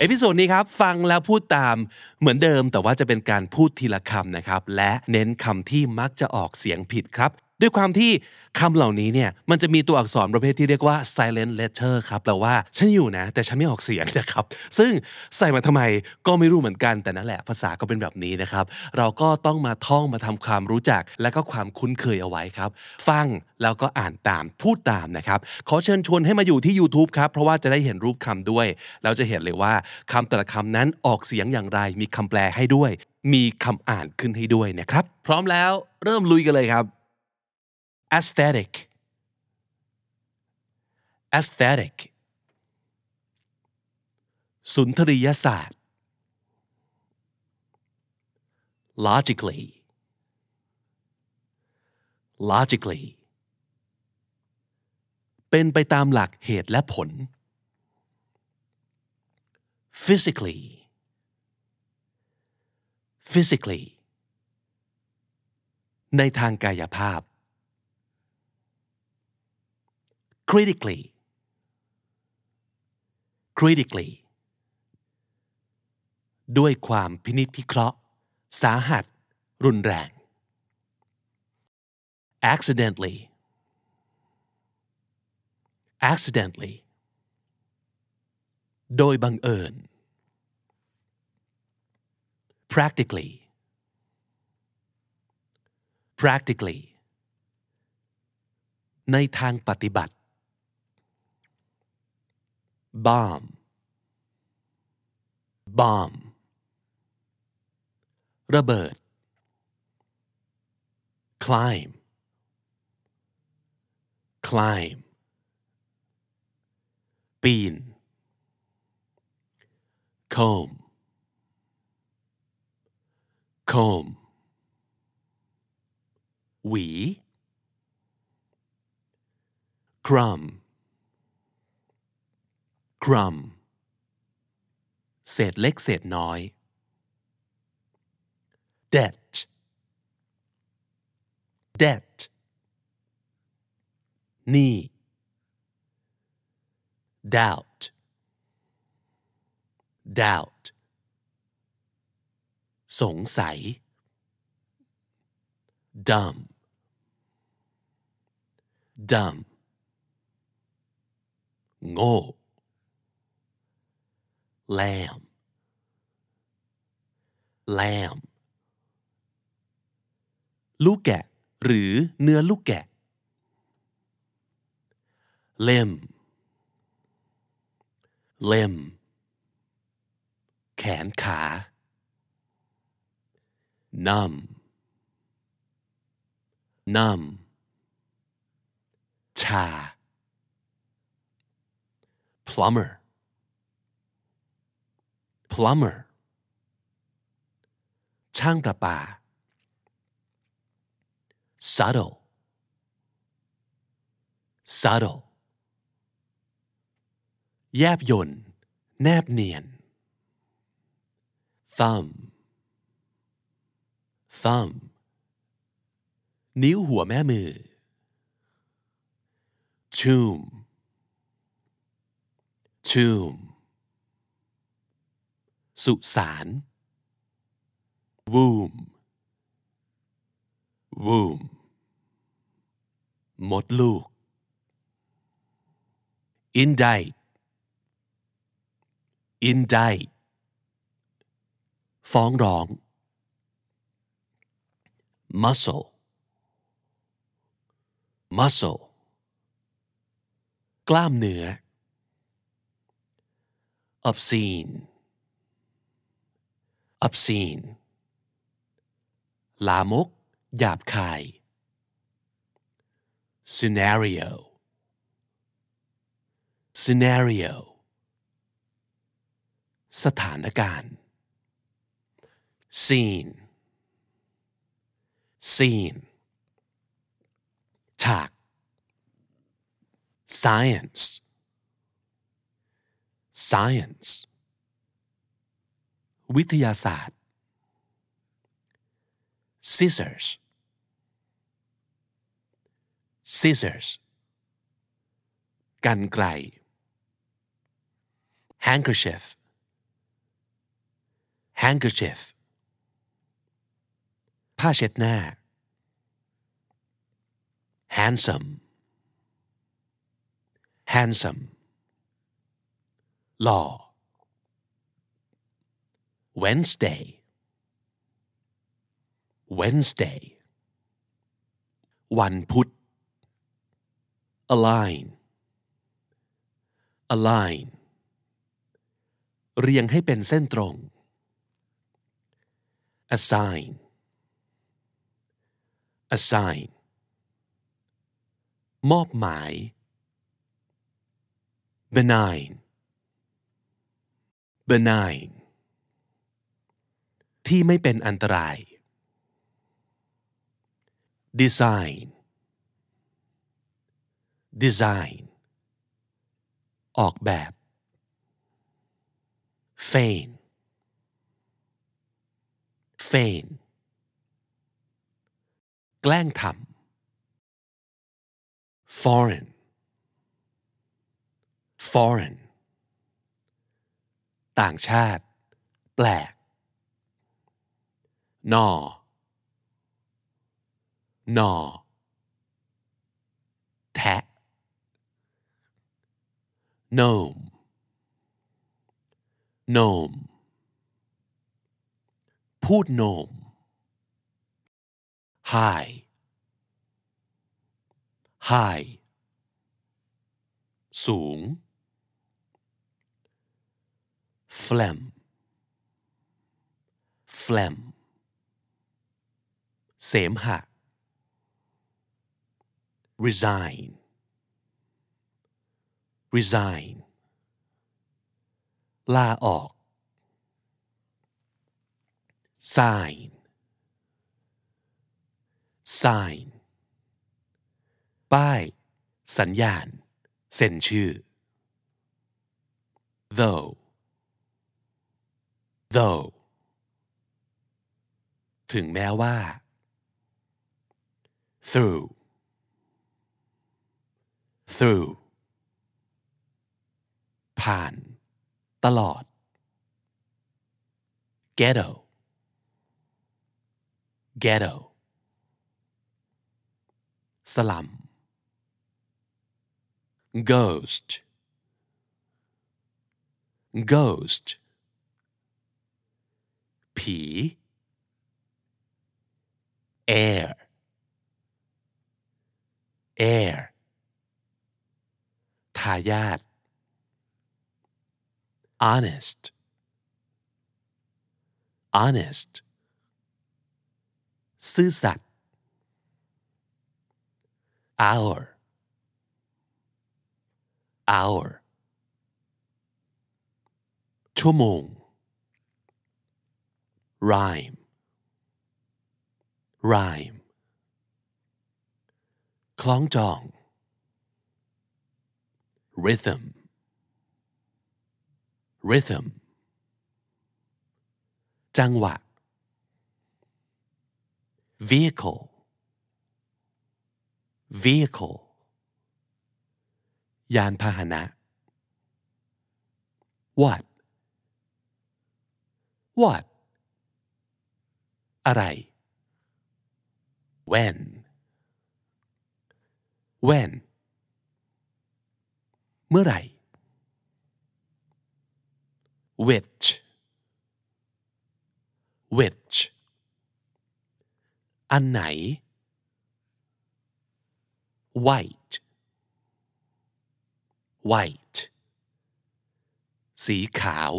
episode นี้ครับฟังแล้วพูดตามเหมือนเดิม แต่ว่าจะเป็นการพูดทีละคำนะครับ และเน้นคำที่มักจะออกเสียงผิดครับ ด้วยความที่ คำเหล่านี้เนี่ยมันจะมีตัวอักษรประเภทที่เรียกว่า silent letter ครับแปลว่าฉันอยู่นะ แต่ฉันไม่ออกเสียงนะครับ ซึ่งใส่มาทำไมก็ไม่รู้เหมือนกันแต่นั่นแหละภาษาก็เป็นแบบนี้นะครับ เราก็ต้องมาท่องมาทำความรู้จัก และก็ความคุ้นเคยเอาไว้ครับ ฟังแล้วก็อ่านตามพูดตามนะครับ ขอเชิญชวนให้มาอยู่ที่ YouTube ครับ เพราะว่าจะได้เห็นรูปคำด้วยแล้วจะเห็นเลยว่าคำแต่ละคำนั้นออกเสียงอย่างไร มีคำแปลให้ด้วย มีคำอ่านขึ้นให้ด้วยนะครับ พร้อมแล้วเริ่มลุยกันเลยครับ aesthetic aesthetic สุนทรียศาสตร์ logically logically เป็นไปตามหลักเหตุและผล physically physically ในทางกายภาพ critically critically ด้วยความพินิจพิเคราะห์ สาหัส รุนแรง accidentally accidentally โดยบังเอิญ practically practically ในทางปฏิบัติ bomb bomb ระเบิด climb climb ปีน comb comb หวี crumb Crumb เศษเล็กเศษน้อย debt debt หนี้ doubt doubt สงสัย dumb dumb โง่ lamb lamb ลูกแกะ หรือเนื้อลูกแกะ limb limb แขนขา numb numb ชา plumber plumber ช่างประปา subtle subtle แยบยนต์แนบเนียน thumb thumb นิ้วหัวแม่มือ tomb tomb สุสาน womb womb มดลูก indict indict ฟ้องร้อง muscle muscle กล้ามเนื้อ obscene obscene ลามก หยาบคาย scenario scenario สถานการณ์ scene scene ฉาก science science วิทยาศาสตร์ scissors scissors กันไกล handkerchief handkerchief ผ้าเช็ดหน้า handsome handsome หล่อ Wednesday Wednesday วันพุธ align align เรียงให้เป็นเส้นตรง assign assign มอบหมาย benign benign ที่ไม่เป็นอันตราย design design ออกแบบ feign feign แกล้งทำ foreign foreign ต่างชาติ แปลก นอนอแทะ gnome gnome พูดโนม high high สูง phlegm phlegm เสมหะ resign resign ลาออก sign sign ป้าย สัญญาณ เซ็นชื่อ though though ถึงแม้ว่า through through ผ่าน ตลอด ghetto ghetto สลัม ghost ghost ผี air air ทายาท honest honest ซื่อสัตย์ hour hour ชั่วโมง rhyme rhyme คล้องจอง rhythm rhythm จังหวะ vehicle vehicle ยานพาหนะ what what อะไร when when เมื่อไหร่ which which อันไหน white white สีขาว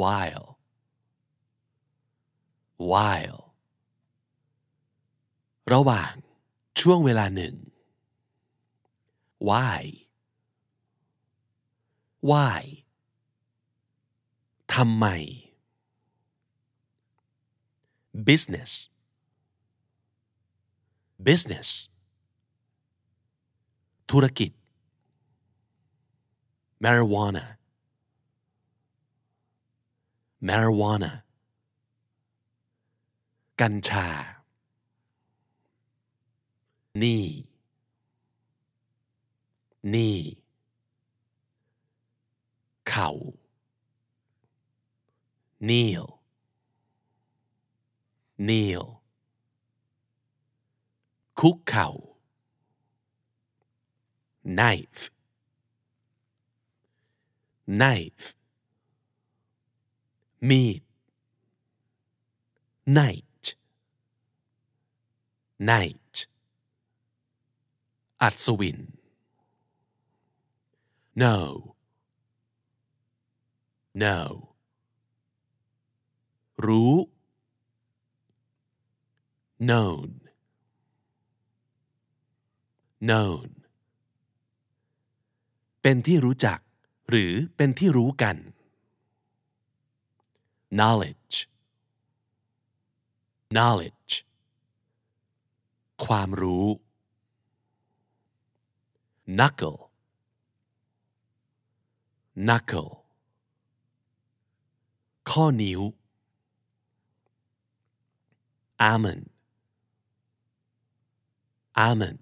while while ระหว่าง ช่วงเวลาหนึ่ง why why ทำไม business business ธุรกิจ marijuana marijuana กัญชา นี่ นี่ เข่า kneel kneel คุกเข่า knife knife มีด night night อัศวิน no no รู้ known known เป็นที่รู้จัก หรือเป็นที่รู้กัน knowledge knowledge ความรู้ knuckle knuckle ข้อนิ้ว almond almond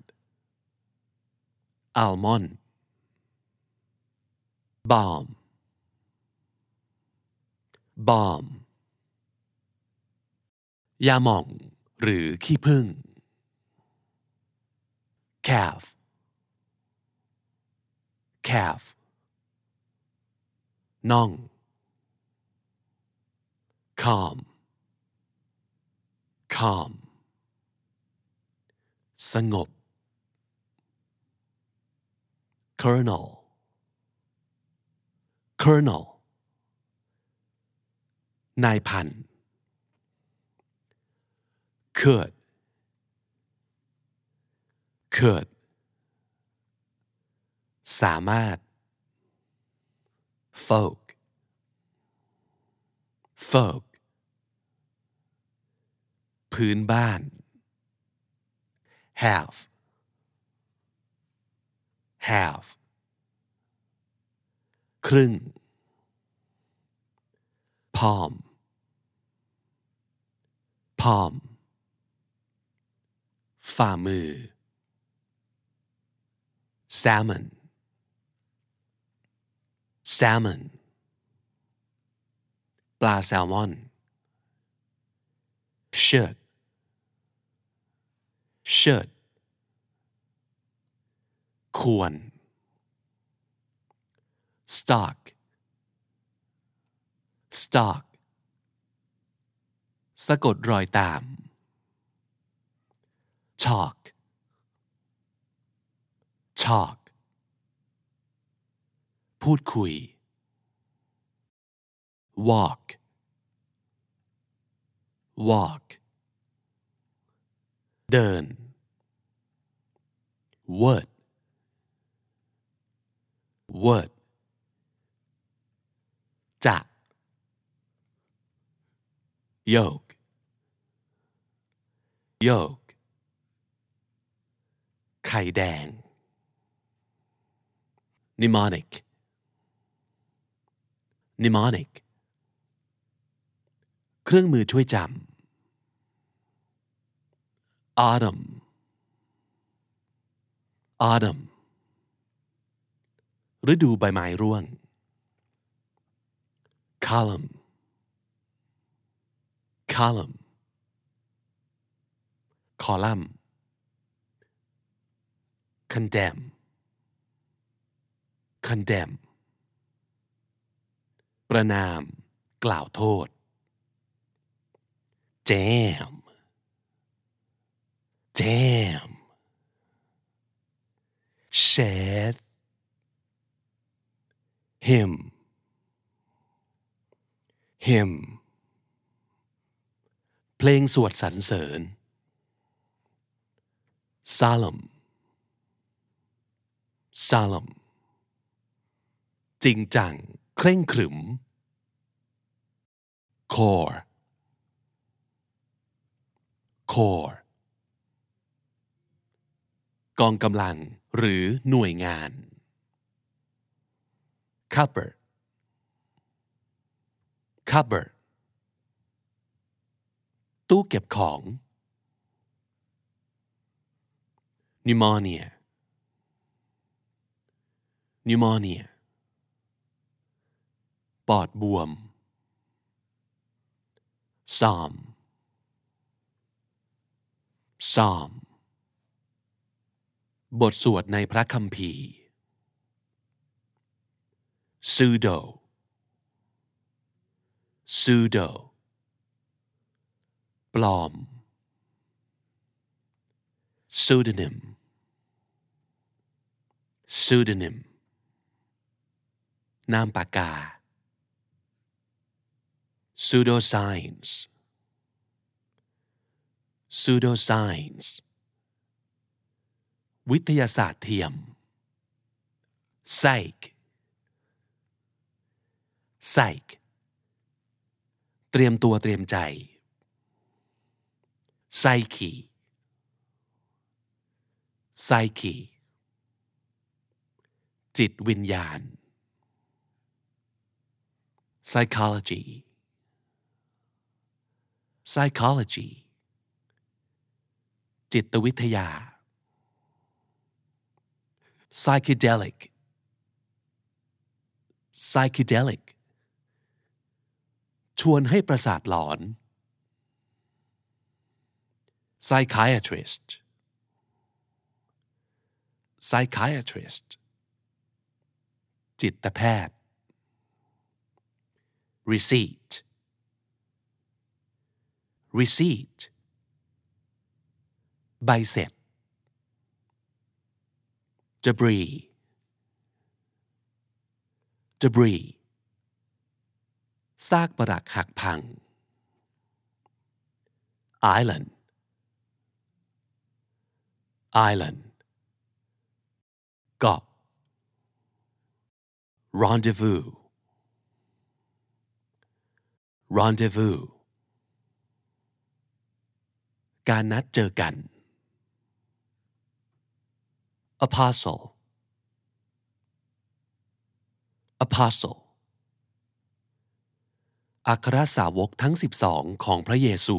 almond bomb bomb ยาหม่อง หรือขี้ผึ้ง calf calf น่อง calm calm สงบ kernel kernel นายพัน could could สามารถ folk folk พื้นบ้าน have have ครึ่ง palm palm ฝ่ามือ salmon salmon ปลาแซลมอน should should ควร stock stock สะกดรอยตาม chalk chalk พูดคุย walk walk เดิน would would จะ yoke yoke ไข่แดง mnemonic mnemonic เครื่องมือช่วยจำ autumn autumn ฤดูใบไม้ร่วง column column คอลัมน์ condemn condemn ประนาม กล่าวโทษ jam jam shed him him เพลงสวดสรรเสริญ solemn solemn จริงจัง เคร่งขรึม core core กองกำลังหรือหน่วยงาน cupboard cupboard ตู้เก็บของ pneumonia pneumonia ปอดบวม psalm psalm บทสวดในพระคัมภีร์ pseudo pseudo ปลอม pseudonym pseudonym นามปากกา pseudoscience pseudoscience วิทยาศาสตร์เทียม psych psych เตรียมตัวเตรียมใจ psyche psyche จิตวิญญาณ psychology psychology จิตวิทยา psychedelic psychedelic ชวนให้ประสาทหลอน psychiatrist psychiatrist จิตแพทย์ receipt receipt ใบเสร็จ debris debris ซากปรักหักพัง island island เกาะ rendezvous rendezvous การนัดเจอกัน apostle apostle อัครสาวกทั้งสิบสองของพระเยซู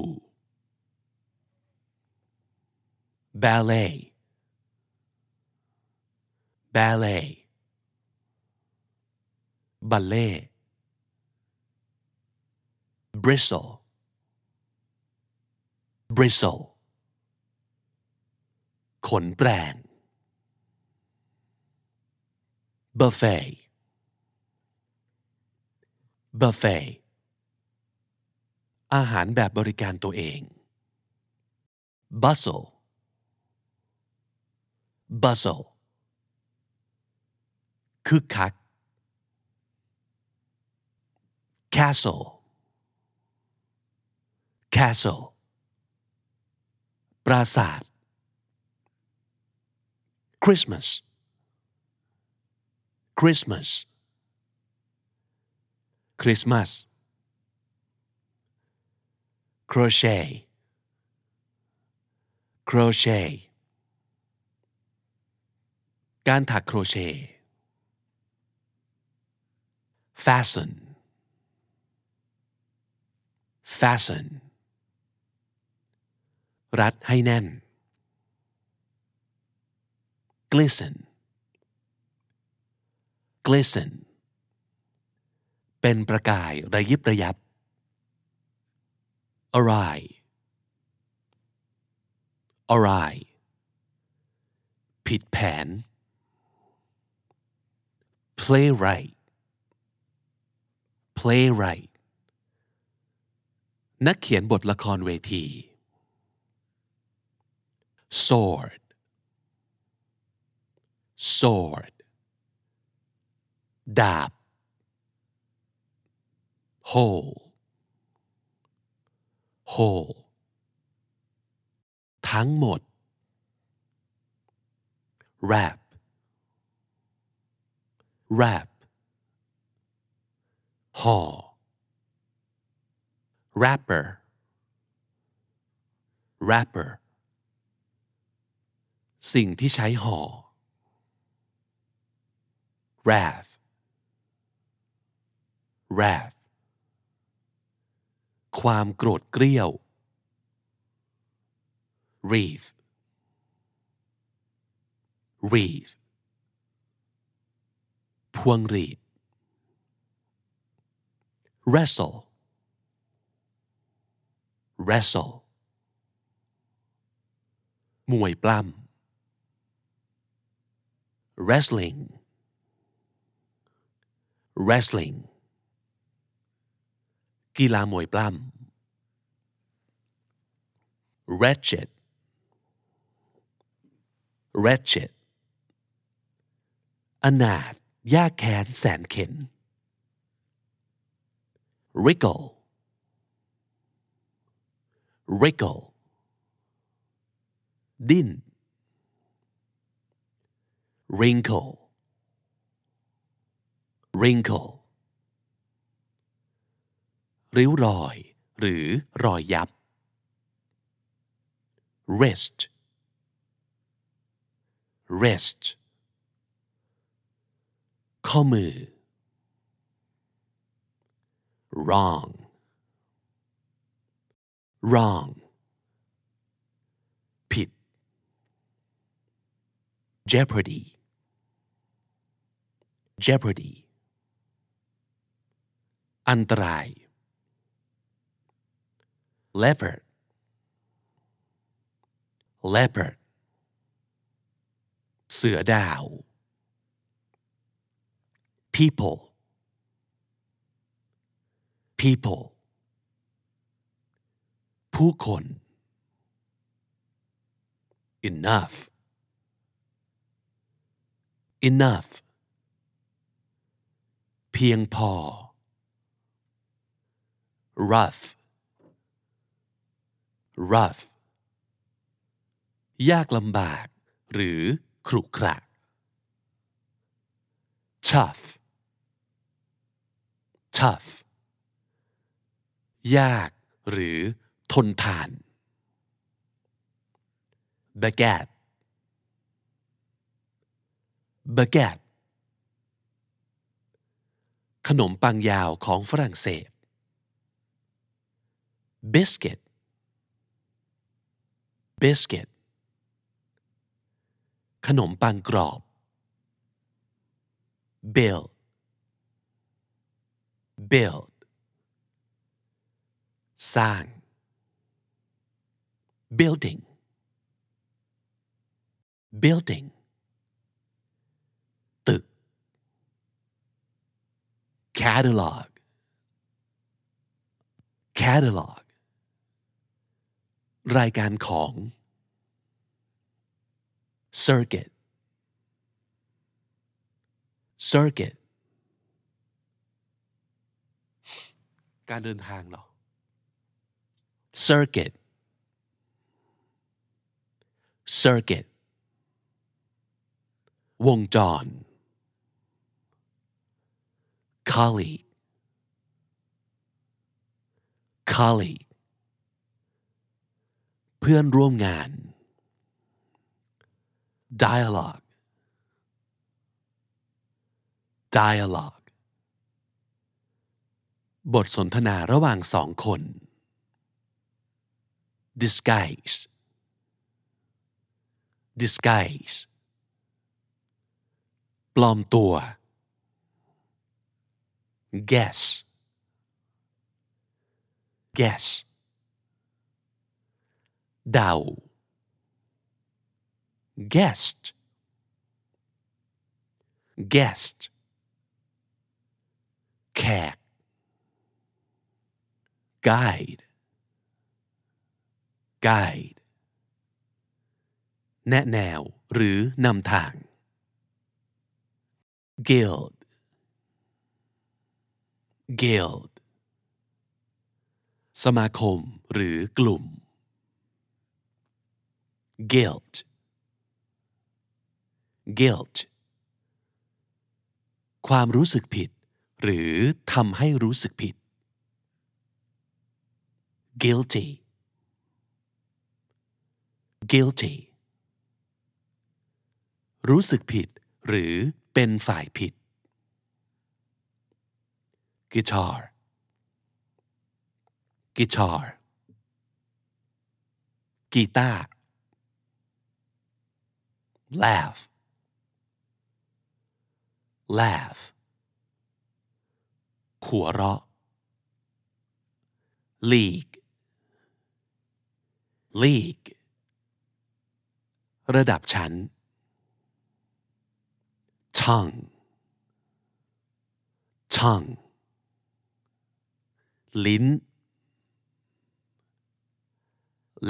ballet ballet บัลเล่ bristle bristle ขนแปรง buffet buffet อาหารแบบบริการตัวเอง bustle bustle คึกคัก castle castle ปราสาท Christmas Christmas Christmas crochet crochet การถักโครเชต์ fasten fasten รัดให้แน่น glisten glisten เป็นประกายระยิบระยับ awry awry ผิดแผน playwright playwright นักเขียนบทละครเวที sword sword ดาบ whole whole ทั้งหมด wrap wrap ห่อ rapper rapper สิ่งที่ใช้ห่อ wrath wrath ความโกรธเกรี้ยว wreath wreath พวงหรีด wrestle wrestle มวยปล้ำ wrestling wrestling กีฬามวยปล้ำ wretched wretched อนาถยากแค้นแสนเข็น wriggle wriggle ดิ้น Wrinkle wrinkle ริ้วรอย หรือรอยยับ wrist wrist ข้อมือ wrong wrong ผิด jeopardy jeopardy อันตราย leopard leopard เสือดาว people people ผู้คน enough enough เพียงพอ rough rough ยากลำบาก หรือขรุขระ tough tough ยาก หรือ ทนทาน baguette baguette ขนมปังยาวของฝรั่งเศส biscuit biscuit ขนมปังกรอบ build build สร้าง building building ตึก catalog catalog รายการของ circuit circuit การเดินทางเหรอ circuit circuit วงจร colleague colleague เพื่อนร่วมงาน dialogue dialogue บทสนทนาระหว่างสองคน disguise disguise ปลอมตัว guess guess เดา guest guest แขก guide guide แนะแนวหรือนำทาง guild Guild สมาคมหรือกลุ่ม guilt guilt ความรู้สึกผิด หรือทำให้รู้สึกผิด guilty guilty รู้สึกผิด หรือเป็นฝ่ายผิด guitar guitar กีตาร์ laugh laugh ขัวเราะ league league ระดับชั้น tongue tongue ลิ้น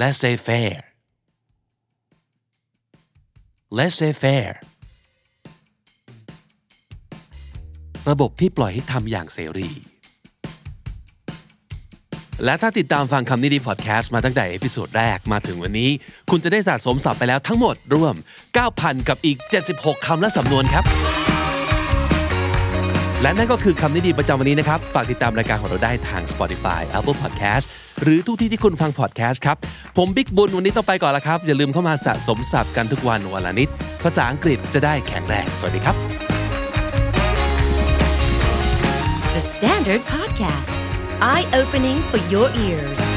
laissez faire laissez faire ระบบที่ปล่อยให้ทำอย่างเสรี และถ้าติดตามฟังคำนี้ดีพอดแคสต์มาตั้งแต่ episode แรกมาถึงวันนี้ คุณจะได้สะสมศัพท์ไปแล้วทั้งหมดรวม 9,000 กับอีก 76คำและสำนวนครับ และนั่นก็คือคำนี้ดีประจำวันนี้นะครับ ฝากติดตามรายการของเราได้ทาง Spotify Apple Podcast หรือทุกที่ที่คุณฟัง podcast ครับ ผมบิ๊กบุญวันนี้ต้องไปก่อนแล้วครับ อย่าลืมเข้ามาสะสมศัพท์กันทุกวันวันละนิด ภาษาอังกฤษจะได้แข็งแรง สวัสดีครับ The Standard Podcast, eye opening for your ears.